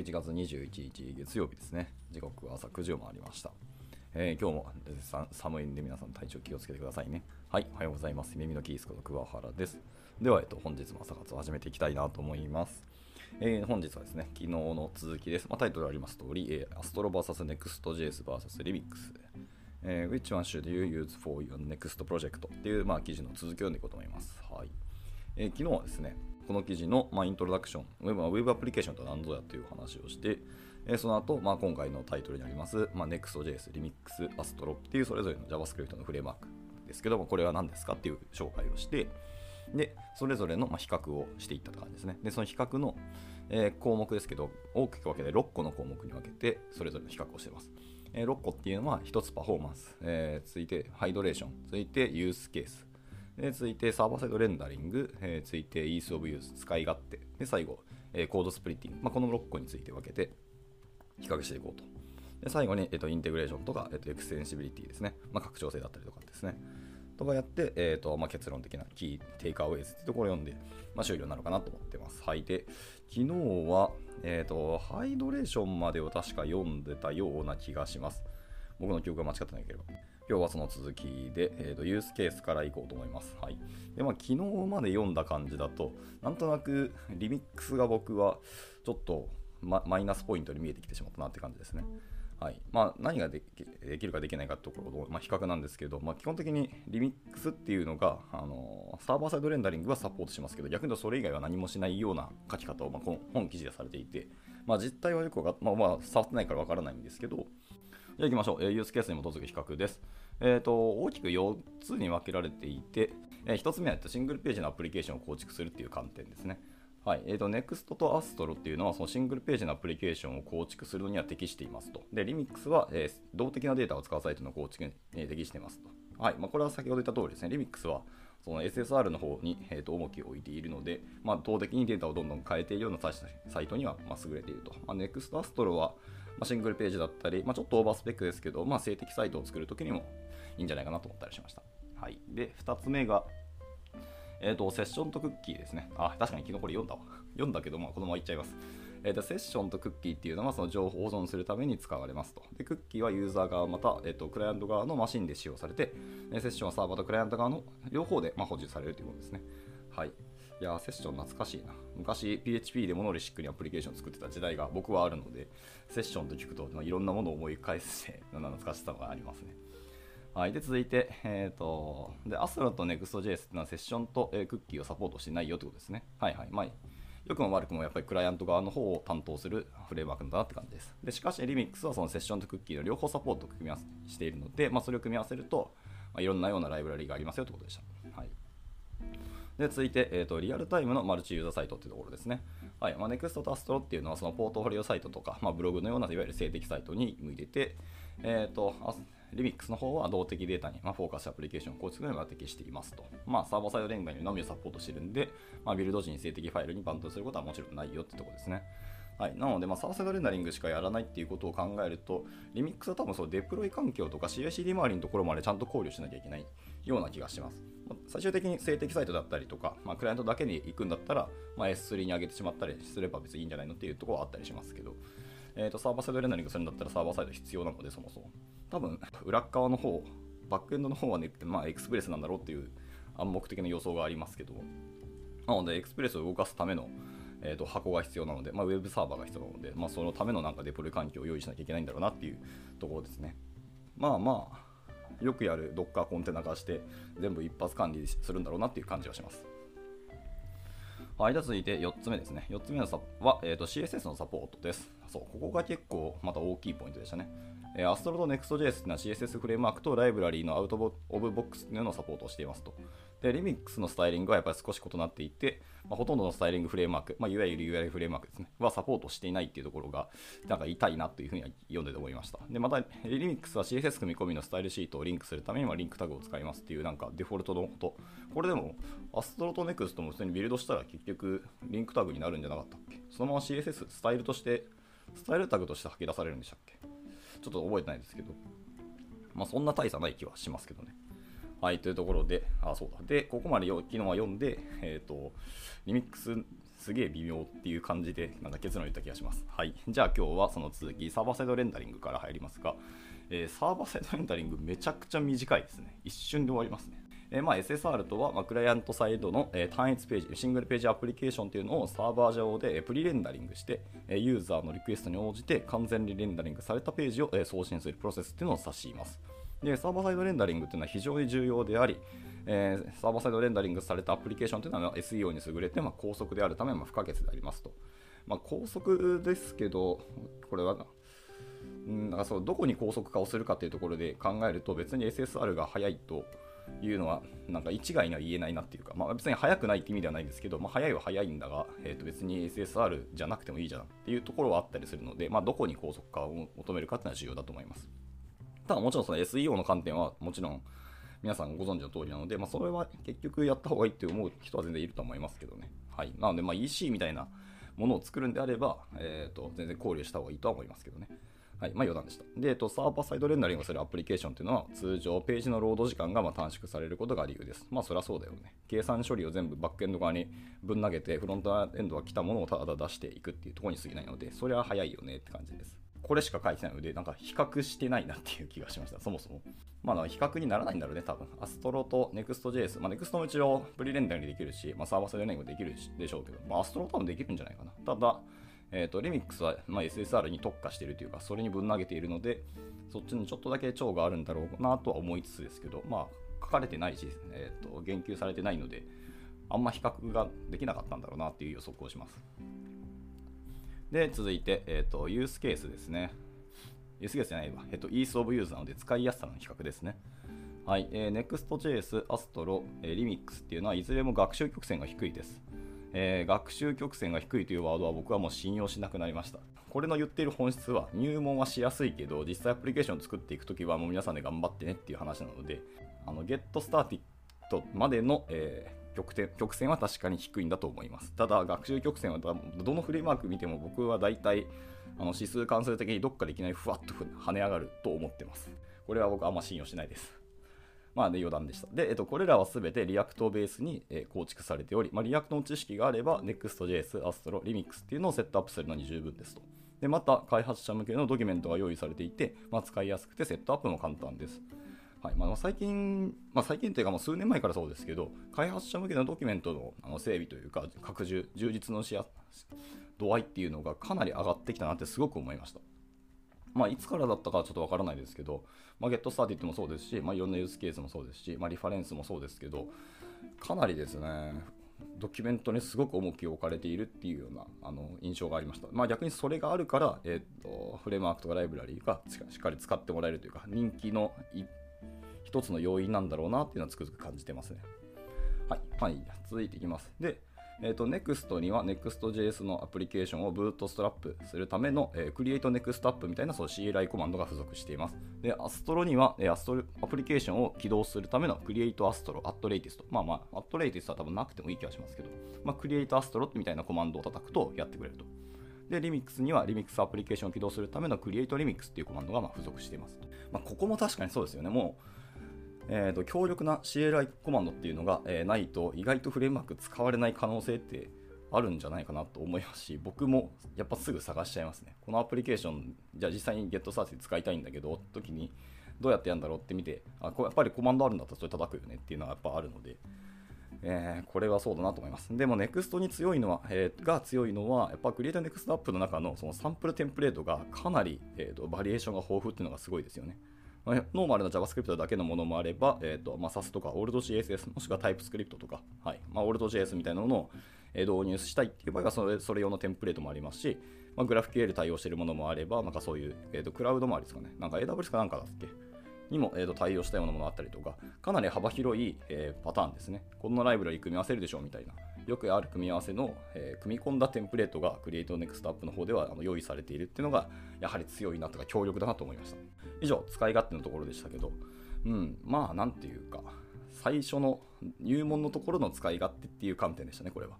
11月21日月曜日ですね。時刻は朝9時を回りました。えー今日も寒いんで皆さん体調気をつけてくださいね。はい、おはようございます。耳のキースこと桑原です。では、えっと、本日も朝活を始めていきたいなと思います。えー本日はですね、昨日の続きです。まあ、タイトルあります通り、えー、アストロ VS Next.js vs リミックス。えー Which one should you use for your next project? っていう、まあ、記事の続きを読んでいこうと思います。はい。えー昨日はですね、この記事の、まあ、イントロダクション、ウェブウェブアプリケーションとは何ぞやという話をして、えーその後、まあ、今回のタイトルにあります、まあ、Next.js、Remix、Astro っていうそれぞれの JavaScript のフレームワークですけども、これは何ですかっていう紹介をして、で、それぞれの、ま、比較をしていった感じですね。で、その比較の、えー項目ですけど、大きく分けて6個の項目に分けて、それぞれの比較をしています。え6個っていうのは、1つパフォーマンス、えー続いてハイドレーション、続いてユースケース、で続いて Server Side Rendering、えー続いて Ease of Use、使い勝手、で最後、えー Code Splitting、まあ、この6個について分けて比較していこうと。で最後に、えっと Integration とか、えっと Extensibility ですね、まあ、拡張性だったりとかですね。とかやって、えーとまあ、結論的な Key、Takeaways ってところを読んで、まあ、終了なのかなと思ってます。はい。で、昨日は、えーと、 Hydration までを確か読んでたような気がします。僕の記憶が間違ってなければ。今日はその続きで、えーと、ユースケースからいこうと思います。はい。で、まあ、昨日まで読んだ感じだと、なんとなくリミックスが僕はちょっとママイナスポイントに見えてきてしまったなって感じですね。はいまあ、何ができるかできないかってところの、まあ、比較なんですけど、まあ、基本的にリミックスっていうのが、あのサーバーサイドレンダリングはサポートしますけど、逆に言うとそれ以外は何もしないような書き方を、ま、この本記事でされていて、ま、実態はよくわか、まあまあ、触ってないからわからないんですけど、じゃあ行きましょう。えーユースケースに基づく比較です。えー、と大きく4つに分けられていて、え1つ目はシングルページのアプリケーションを構築するっていう観点ですね。はいえー、と NEXT と Astro っていうのはそのシングルページのアプリケーションを構築するのには適していますと。で、Remix は、えー動的なデータを使うサイトの構築に、えー適していますと。はいまあ、これは先ほど言った通りですね。Remix はその SSR の方に、えー、と重きを置いているので、まあ、動的にデータをどんどん変えているようなサイトには、まあ、優れていると。まあ、NEXT Astro は、まあ、シングルページだったり、まあ、ちょっとオーバースペックですけど、まあ、静的サイトを作るときにもいいんじゃないかなと思ったりしました。はい、で、2つ目が、えー、とセッションとクッキーですね。あ、確かに昨日これ読んだわ。読んだけど、まあ、このまま言っちゃいます。えー、とセッションとクッキーっていうのはその情報保存するために使われますと。で、クッキーはユーザー側また、えー、とクライアント側のマシンで使用されて、えセッションはサーバーとクライアント側の両方で、まあ、保持されるということですね。はい。いや、セッション懐かしいな。昔 PHP でモノリシックにアプリケーション作ってた時代が僕はあるので、セッションと聞くと、まあ、いろんなものを思い返して、懐かしさがありますね。はい、で続いて、えー、とで、アスロと Next.js っていうのはセッションと、えークッキーをサポートしてないよってことですね。はいはい。まあ、良くも悪くもやっぱりクライアント側の方を担当するフレームワークなんだなって感じです。でしかし、Remix はそのセッションとクッキーの両方サポートを組み合わせしているので、まあ、それを組み合わせると、まあ、いろんなようなライブラリがありますよってことでした。はいで続いて、えーと、リアルタイムのマルチユーザーサイトっていうところですね。はいまあ、NEXT と Astro っていうのはそのポートフォリオサイトとか、まあ、ブログのようないわゆる静的サイトに向いてて、えーと、あリミックスの方は動的データに、まあ、フォーカスアプリケーションを構築するのが適していますと。まあ、サーバーサイドレンガにのみをサポートしているんで、まあ、ビルド時に静的ファイルにバンドすることはもちろんないよってところですね。はい、なので、まあ、サーバーサイドレンダリングしかやらないっていうことを考えると、リミックスは多分そうデプロイ環境とか CICD 周りのところまでちゃんと考慮しなきゃいけないような気がします。最終的に静的サイトだったりとか、まあ、クライアントだけに行くんだったら、まあ、S3 に上げてしまったりすれば別にいいんじゃないのっていうところはあったりしますけど、えー、とサーバーサイドレンダリングするんだったらサーバーサイド必要なので、そもそも。多分、裏側の方、バックエンドの方はね、まあ、エクスプレスなんだろうっていう暗黙的な予想がありますけど、なので、エクスプレスを動かすための、えー、と箱が必要なので、まあ、ウェブサーバーが必要なので、まあ、そのためのなんかデプロイ環境を用意しなきゃいけないんだろうなっていうところですね。まあまあ、よくやる Docker コンテナ化して全部一発管理するんだろうなっていう感じがします。はい、続いて4つ目ですね。4つ目のサは、えー、と CSS のサポートです。そう、ここが結構また大きいポイントでしたね。えー、Astro と Next.js というのは CSS フレームワークとライブラリーのアウトオブボックスというのをサポートをしていますと。で、Remix のスタイリングはやっぱり少し異なっていて、まあ、ほとんどのスタイリングフレームワーク、まあ、いわゆる UI フレームワークですね、はサポートしていないっていうところが、なんか痛いなというふうには読んでて思いました。で、また、Remix は CSS 組み込みのスタイルシートをリンクするためにはリンクタグを使いますっていうなんかデフォルトのこと。これでも、Astro と Next も普通にビルドしたら結局リンクタグになるんじゃなかったっけ？そのまま CSS、スタイルとして、スタイルタグとして吐き出されるんでしたっけ？ちょっと覚えてないですけど、まあそんな大差ない気はしますけどね。はい、というところで、あ、そうだ。で、ここまで昨日は読んで、えっ、ー、と、リミックスすげえ微妙っていう感じで、なんか結論言った気がします。はい。じゃあ今日はその続き、サーバーサイドレンダリングから入りますが、えー、サーバーサイドレンダリングめちゃくちゃ短いですね。一瞬で終わりますね。えー、まあ、SSR とは、まあ、クライアントサイドの、えー、単一ページ、シングルページアプリケーションっていうのをサーバー上でプリレンダリングして、えユーザーのリクエストに応じて完全にレンダリングされたページを、え送信するプロセスっていうのを指します。で、サーバーサイドレンダリングっていうのは非常に重要であり、えー、サーバーサイドレンダリングされたアプリケーションというのは SEO に優れて、まあ、高速であるため、まあ、不可欠でありますと。まあ、高速ですけど、これは、ん、なんかそうどこに高速化をするかというところで考えると、別に SSR が速いというのは、なんか一概には言えないなっていうか、まあ、別に速くないって意味ではないんですけど、まあ、速いは速いんだが、えー、と別に SSR じゃなくてもいいじゃんっていうところはあったりするので、まあ、どこに高速化を求めるかっていうのは重要だと思います。ただもちろんその SEO の観点はもちろん皆さんご存知の通りなので、まあ、それは結局やった方がいいって思う人は全然いると思いますけどね。はい。なので、ま EC みたいなものを作るんであれば、えっ、ー、と、全然考慮した方がいいとは思いますけどね。はい。まあ余談でした。で、えっと、サーバーサイドレンダリングするアプリケーションっていうのは、通常ページのロード時間がま短縮されることが理由です。まあそりゃそうだよね。計算処理を全部バックエンド側にぶん投げて、フロントエンドは来たものをただ出していくっていうところに過ぎないので、それは早いよねって感じです。これしか書いてないので、なんか比較してないなっていう気がしました、そもそも。まあ、比較にならないんだろうね、多分。アストロと Next.js。まあ、Next も一応プリレンダーにできるし、まあ、サーバーサイドレンダーもできるでしょうけど、まあ、アストロ多分できるんじゃないかな。ただ、えっ、ー、と、リミックスは、まあ、SSR に特化しているというか、それにぶん投げているので、そっちにちょっとだけ長があるんだろうなとは思いつつですけど、まあ、書かれてないし、えっ、ー、と、言及されてないので、あんま比較ができなかったんだろうなっていう予測をします。で、続いて、えっ、ー、と、ユースケースですね。SGS じゃないわ。えっと、Ease of Use なので使いやすさの比較ですね。はい。えー、Next.js、Astro、えー、Remix っていうのはいずれも学習曲線が低いです。えー、学習曲線が低いというワードは僕はもう信用しなくなりました。これの言っている本質は入門はしやすいけど、実際アプリケーションを作っていくときはもう皆さんで頑張ってねっていう話なので、あの Get Started までの、えー曲点曲線は確かに低いんだと思います。ただ、学習曲線はどのフレームワーク見ても僕は大体あの指数関数的にどっかでいきなりふわっと跳ね上がると思ってます。これは僕あんま信用しないです。まあ、で余談でした。で、えっと、これらはすべて React をベースに、え構築されており、まあ、 React の知識があれば Next.js、Astro、Remix っていうのをセットアップするのに十分ですと。で、また、開発者向けのドキュメントが用意されていて、まあ、使いやすくてセットアップも簡単です。はいまあ、最近、まあ、最近というかもう数年前からそうですけど、開発者向けのドキュメントのあの整備というか、拡充、充実のしや度合いっていうのがかなり上がってきたなってすごく思いました。まあ、いつからだったかちょっとわからないですけど、まあ、ゲットスターティットもそうですし、まあ、いろんなユースケースもそうですし、まあ、リファレンスもそうですけど、かなりですね、ドキュメントにすごく重きを置かれているっていうようなあの印象がありました。まあ、逆にそれがあるから、えーと、フレームワークとかライブラリーがしっかり使ってもらえるというか、人気の一一つの要因なんだろうなっていうのはつくづく感じてますね。はい、はい、続いていきます。で、えーと、Next には Next.js のアプリケーションをブートストラップするための、えー、Create Next App みたいなそう CLI コマンドが付属しています。で、Astro には、えー、Astro アプリケーションを起動するための Create Astro at Latest。まあまあ、at Latest は多分なくてもいい気がしますけど、まあ、Create Astro みたいなコマンドを叩くとやってくれると。で、Remix には Remix アプリケーションを起動するための Create Remix っていうコマンドがま付属しています。まあ、ここも確かにそうですよね。もうえーと、強力な CLI コマンドっていうのが、えー、ないと意外とフレームワーク使われない可能性ってあるんじゃないかなと思いますし、僕もやっぱすぐ探しちゃいますね。このアプリケーション、じゃあ実際に GetSearch 使いたいんだけど、時にどうやってやるんだろうって見て、あこやっぱりコマンドあるんだったらそれ叩くよねっていうのはやっぱあるので、えー、これはそうだなと思います。でも NEXT に強いのは、えー、が強いのは、やっぱ CreateNext アップの中のそのサンプルテンプレートがかなり、えーとバリエーションが豊富っていうのがすごいですよね。ノーマルな JavaScript だけのものもあれば、えーとまあ、SAS とか OldCSS もしくは TypeScript とか、はいまあ、OldJS みたいなものを導入したいっていう場合はそれそれ用のテンプレートもありますし、まあ、GraphQL 対応しているものもあれば、なんかそういう、えーと、クラウドもありですかね。なんか AWS かなんかだっけ？にも、えーと、対応したようなものがあったりとか、かなり幅広い、えー、パターンですね。こんなライブラリ組み合わせるでしょうみたいな。よくある組み合わせの、えー、組み込んだテンプレートが CreateNextUp の方ではあの用意されているっていうのが、やはり強いなとか強力だなと思いました。以上、使い勝手のところでしたけど、うん、まあ、なんていうか、最初の入門のところの使い勝手っていう観点でしたね、これは。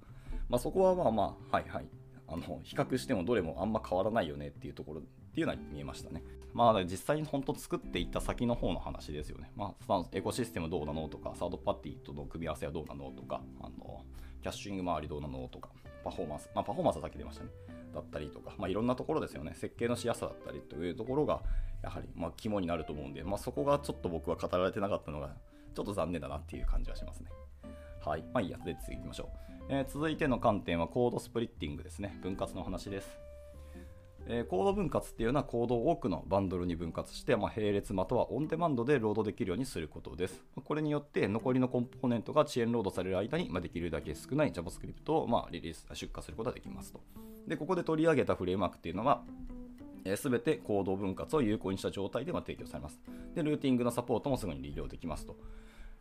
まあ、そこはまあまあ、はいはい。あの比較してもどれもあんま変わらないよねっていうところっていうのは見えましたね。まあ、実際に本当作っていった先の方の話ですよね。まあ、エコシステムどうなのとか、サードパーティーとの組み合わせはどうなのとか、あのキャッシング周りどうなのとか、パフォーマンス、まあ、パフォーマンスはさっき出ましたね。だったりとか、まあ、いろんなところですよね。設計のしやすさだったりというところが、やはり、まあ、肝になると思うんで、まあ、そこがちょっと僕は語られてなかったのが、ちょっと残念だなっていう感じはしますね。はい。まあいいや、で次行きましょう。えー、続いての観点はコードスプリッティングですね。分割の話です。えー、コード分割っていうのはコードを多くのバンドルに分割して、まあ、並列またはオンデマンドでロードできるようにすることです。これによって残りのコンポーネントが遅延ロードされる間に、まあ、できるだけ少ない JavaScript を、まあ、リリース出荷することができますと。で、ここで取り上げたフレームワークっていうのは、す、べ、てコード分割を有効にした状態で提供されます。で、ルーティングのサポートもすぐに利用できますと。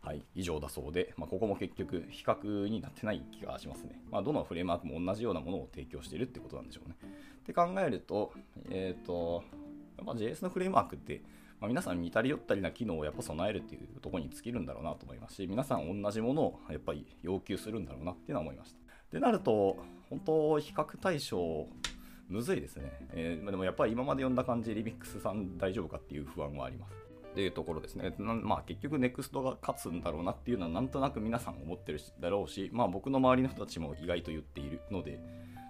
はい、以上だそうで、まあ、ここも結局比較になってない気がしますね。まあ、どのフレームワークも同じようなものを提供しているってことなんでしょうね。って考えると、えっ、ー、と、やっぱ JS のフレームワークって、まあ、皆さん似たり寄ったりな機能をやっぱ備えるっていうところに尽きるんだろうなと思いますし、皆さん同じものをやっぱり要求するんだろうなっていうのは思いました。でなると、本当、比較対象、むずいですね。えー、でもやっぱり今まで読んだ感じ、リミックスさん大丈夫かっていう不安はあります。っていうところですね。まあ、結局 NEXT が勝つんだろうなっていうのはなんとなく皆さん思ってるだろうし、まあ、僕の周りの人たちも意外と言っているので、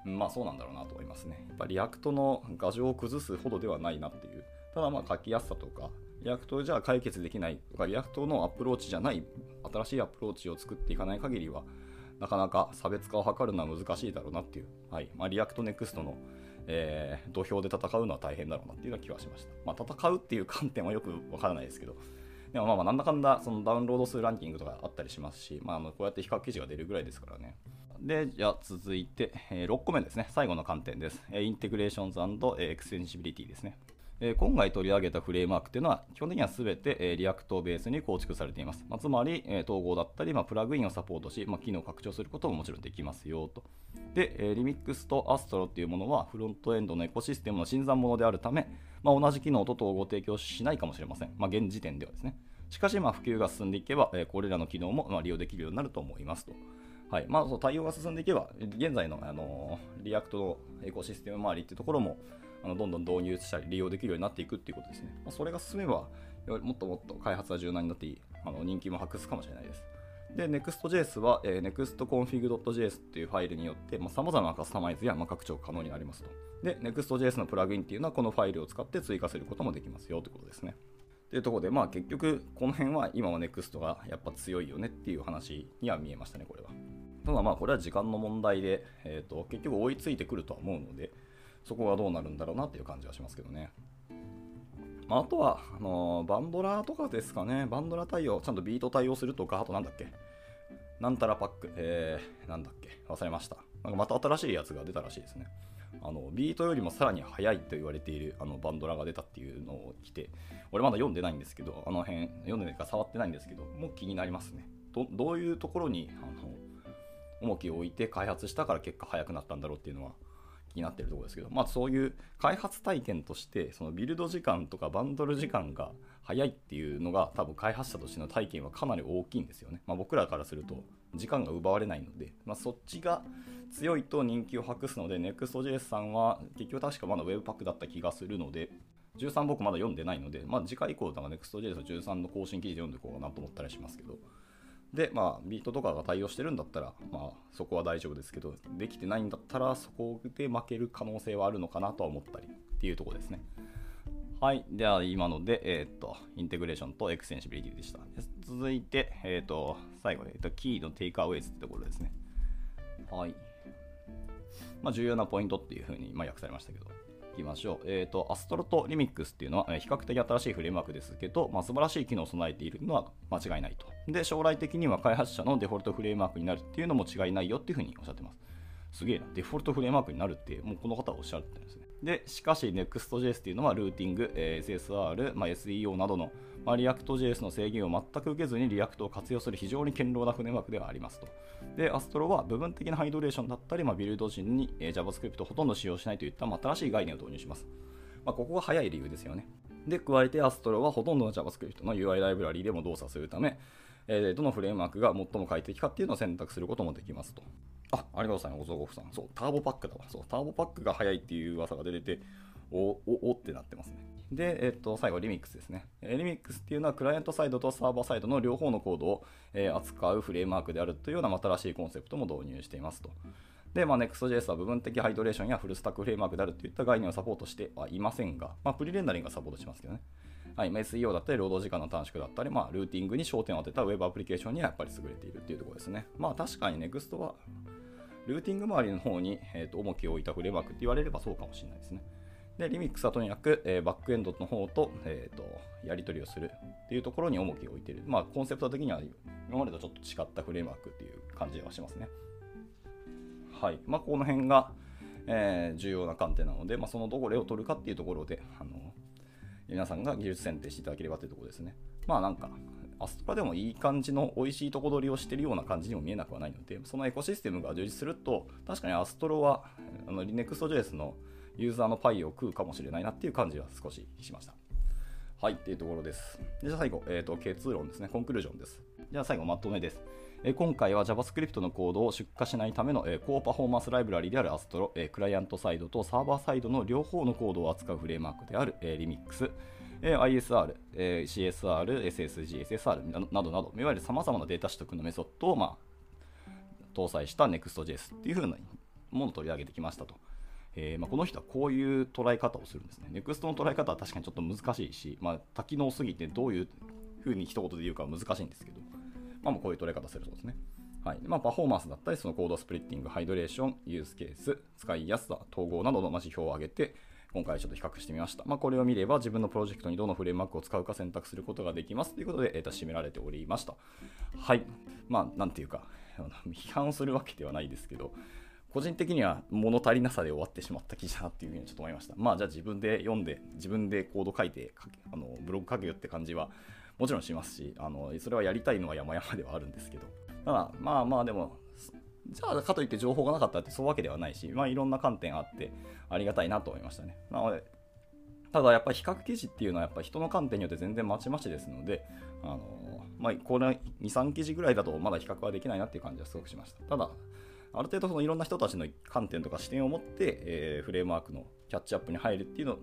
まあそうなんだろうなと思いますね。やっぱ React の牙城を崩すほどではないなっていう。ただまあ書きやすさとか、 React じゃ解決できないとか、 React のアプローチじゃない新しいアプローチを作っていかない限りは、なかなか差別化を図るのは難しいだろうなっていう。はいまあ、 React NEXT のえー、土俵で戦うのは大変だろうなっていうような気はしました。まあ、戦うっていう観点はよくわからないですけど、でもまあまあなんだかんだそのダウンロード数ランキングとかあったりしますし、まあ、あのこうやって比較記事が出るぐらいですからね。で、じゃあ続いて、えー、6個目ですね。最後の観点です。え Integrations Extensibility ですね。え今回取り上げたフレームワークっていうのは、基本的には全て、え React をベースに構築されています。まあ、つまり、え統合だったり、まあ、プラグインをサポートし、まあ、機能を拡張することももちろんできますよと。で、えリミックスと Astro っていうものは、フロントエンドのエコシステムの新参者であるため、ま同じ機能と統合提供しないかもしれません。ま現時点ではですね。しかし、ま普及が進んでいけば、えこれらの機能もま利用できるようになると思いますと。はいまあ、そう対応が進んでいけば、現在の、あの React のエコシステム周りっていうところも、あのどんどん導入したり利用できるようになっていくっていうことですね。まあ、それが進めば、もっともっと開発は柔軟になっていい、あの人気も博すかもしれないです。で、Next.js は、えー、nextconfig.js っていうファイルによってさ、まあ、様々なカスタマイズや、まあ、拡張可能になりますと。で、Next.js のプラグインっていうのはこのファイルを使って追加することもできますよということですね。というところで、まあ結局、この辺は今は NEXT がやっぱ強いよねっていう話には見えましたね、これは。ただまあこれは時間の問題で、えーと結局追いついてくるとは思うので、そこはどうなるんだろうなっていう感じはしますけどね。まあ、あとは、あのー、バンドラーとかですかね。バンドラ対応、ちゃんとビート対応するとか、あとなんだっけ。なんたらパック、えー、なんだっけ。忘れました。なんかまた新しいやつが出たらしいですね。あのビートよりもさらに速いと言われているあのバンドラが出たっていうのを来て、俺まだ読んでないんですけど、あの辺、読んでないか触ってないんですけど、もう気になりますね。どどういうところにあの重きを置いて開発したから結果速くなったんだろうっていうのはになってるところですけど、まあ、そういう開発体験としてそのビルド時間とかバンドル時間が早いっていうのが多分開発者としての体験はかなり大きいんですよね、まあ、僕らからすると時間が奪われないので、まあ、そっちが強いと人気を博すので NEXTJS さんは結局確かまだ Webpack だった気がするので13僕まだ読んでないので、まあ、次回以降なんか NEXTJS13 の更新記事読んでいこうかなと思ったりしますけどで、まあ、ビートとかが対応してるんだったら、まあ、そこは大丈夫ですけど、できてないんだったら、そこで負ける可能性はあるのかなとは思ったりっていうとこですね。はい。では、今ので、えっ、と、 Integration と Extensibility でした。続いて、えっ、と、最後、えーと、キーの Takeaways ってところですね。はい。まあ、重要なポイントっていうふうに、まあ、訳されましたけど。きましょう。えっ、ー、と、 Astro とリミックスっていうのは、比較的新しいフレームワークですけど、まあ、素晴らしい機能を備えているのは間違いないと。で、将来的には開発者のデフォルトフレームワークになるっていうのも違いないよっていうふうにおっしゃってます。すげえな。デフォルトフレームワークになるって、もうこの方はおっしゃってるんです。で、しかし Next.js っていうのはルーティング、え、SSR、まあ、SEO などの、まあ、React.js の制限を全く受けずに React を活用する非常に堅牢なフレームワークではありますと。で、Astro は部分的なハイドレーションだったり、まあ、ビルド時に、えー、JavaScript をほとんど使用しないといった、まあ、新しい概念を導入します。まあ、ここが早い理由ですよね。で、加えて Astro はほとんどの JavaScript の UI ライブラリでも動作するため、え、どのフレームワークが最も快適かっていうのを選択することもできますと。あ、ありがとうございます、ごぞごふさん。そう、ターボパックだわ。そう、ターボパックが速いっていう噂が出てて、お、お、おってなってますね。で、えっと、最後、リミックスですね。リミックスっていうのは、クライアントサイドとサーバーサイドの両方のコードを、えー、扱うフレームワークであるというような新しいコンセプトも導入していますと。で、まあ、Next.js は部分的ハイドレーションやフルスタックフレームワークであるといった概念をサポートしてはいませんが、まあ、プリレンダリングがサポートしますけどね。はい、SEO だったり、労働時間の短縮だったり、まあ、ルーティングに焦点を当てた Web アプリケーションにはやっぱり優れているっていうところですね。まあ、確かに Next は、ルーティング周りの方に、えーと、重きを置いたフレームワークって言われればそうかもしれないですね。で、リミックスはとにかく、えー、バックエンドの方と,、えーと、やり取りをするっていうところに重きを置いている。まあ、コンセプト的には今までとちょっと違ったフレームワークっていう感じがしますね。はい。まあ、この辺が、えー、重要な観点なので、まあ、そのどこれを取るかっていうところで、あの皆さんが技術選定していただければというところですね。まあなんか、アストラでもいい感じの美味しいとこ取りをしているような感じにも見えなくはないので、そのエコシステムが充実すると、確かにアストロはあの Next.js のユーザーのパイを食うかもしれないなっていう感じは少ししました。はい、っていうところです。じゃあ最後、えーと、結論ですね、コンクルージョンです。じゃあ最後、まとめです。え今回は JavaScript のコードを出荷しないための、え高パフォーマンスライブラリである Astro、えクライアントサイドとサーバーサイドの両方のコードを扱うフレームワークである、え Remix、え ISR、え CSR、SSG、SSR などなど、いわゆる様々なデータ取得のメソッドを、まあ、搭載した Next.js っていう風なものを取り上げてきましたと。えーまあ、この人はこういう捉え方をするんですね。NEXT の捉え方は確かにちょっと難しいし、まあ、多機能すぎてどういう風に一言で言うかは難しいんですけど、まあ、こういう捉え方するそうですね。はいまあ、パフォーマンスだったり、その Code Splitting、 Hydration、ユースケース、使いやすさ、統合などの指標を上げて、今回ちょっと比較してみました。まあ、これを見れば自分のプロジェクトにどのフレームワークを使うか選択することができますということで、えー、と締められておりました。はい。まあ、なんていうか、批判をするわけではないですけど、個人的には物足りなさで終わってしまった記事だなっていうふうにちょっと思いました。まあじゃあ自分で読んで、自分でコード書いて、あのブログ書けよって感じはもちろんしますし、あのそれはやりたいのは山々ではあるんですけど、ただまあまあでも、じゃあかといって情報がなかったってそういうわけではないし、まあいろんな観点あってありがたいなと思いましたね。なので、ただやっぱり比較記事っていうのはやっぱ人の観点によって全然まちまちですので、あのまあ、これ2、3記事ぐらいだとまだ比較はできないなっていう感じはすごくしました。ただ、ある程度そのいろんな人たちの観点とか視点を持って、えー、フレームワークのキャッチアップに入るっていうの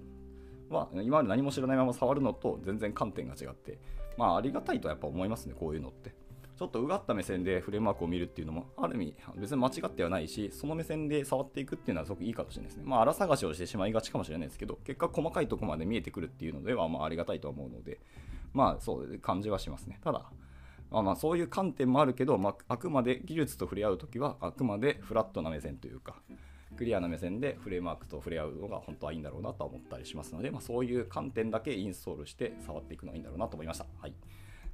は、今まで何も知らないまま触るのと全然観点が違って、まあありがたいとはやっぱ思いますね、こういうのって。ちょっとうがった目線でフレームワークを見るっていうのも、ある意味、別に間違ってはないし、その目線で触っていくっていうのはすごくいいかもしれないですね。まあ、荒探しをしてしまいがちかもしれないですけど、結果細かいとこまで見えてくるっていうのでは、まあ、ありがたいと思うので、まあ、そう感じはしますね。ただ、まあ、まあそういう観点もあるけど、まあ、あくまで技術と触れ合うときはあくまでフラットな目線というかクリアな目線でフレームワークと触れ合うのが本当はいいんだろうなと思ったりしますので、まあ、そういう観点だけインストールして触っていくのがいいんだろうなと思いました。はい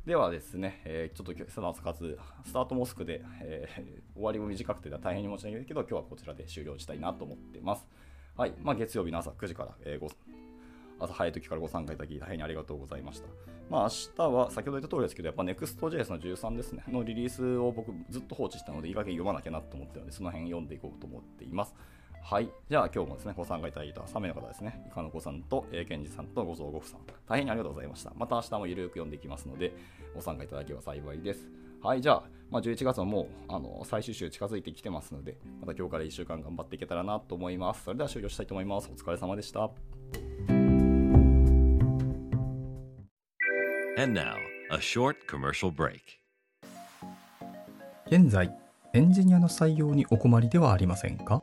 ではですね、えー、ちょっと今日朝の朝活、スタートモスクで、えー、終わりも短くて大変に申し訳ないけど、今日はこちらで終了したいなと思ってます。はい。まあ、月曜日の朝9時から、えー、朝早い時からご参加いただき大変にありがとうございました。まあ明日は先ほど言った通りですけど、やっぱ Next.js の13ですね、のリリースを僕ずっと放置したので、いい加減読まなきゃなと思ってるので、その辺読んでいこうと思っています。はい。じゃあ今日もですね、ご参加いただいた3名の方ですね、いかのこさんと、えー、けんじさんとごぞうごふさん、大変にありがとうございました。また明日もゆるく読んでいきますので、ご参加いただければ幸いです。はい、じゃあ、まあ、11月はもうあの最終週近づいてきてますので、また今日から1週間頑張っていけたらなと思います。それでは終了したいと思います。お疲れ様でした。And now, a short commercial break. 現在、エンジニアの採用にお困りではありませんか？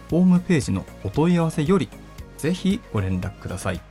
ホームページのお問い合わせより、ぜひご連絡ください。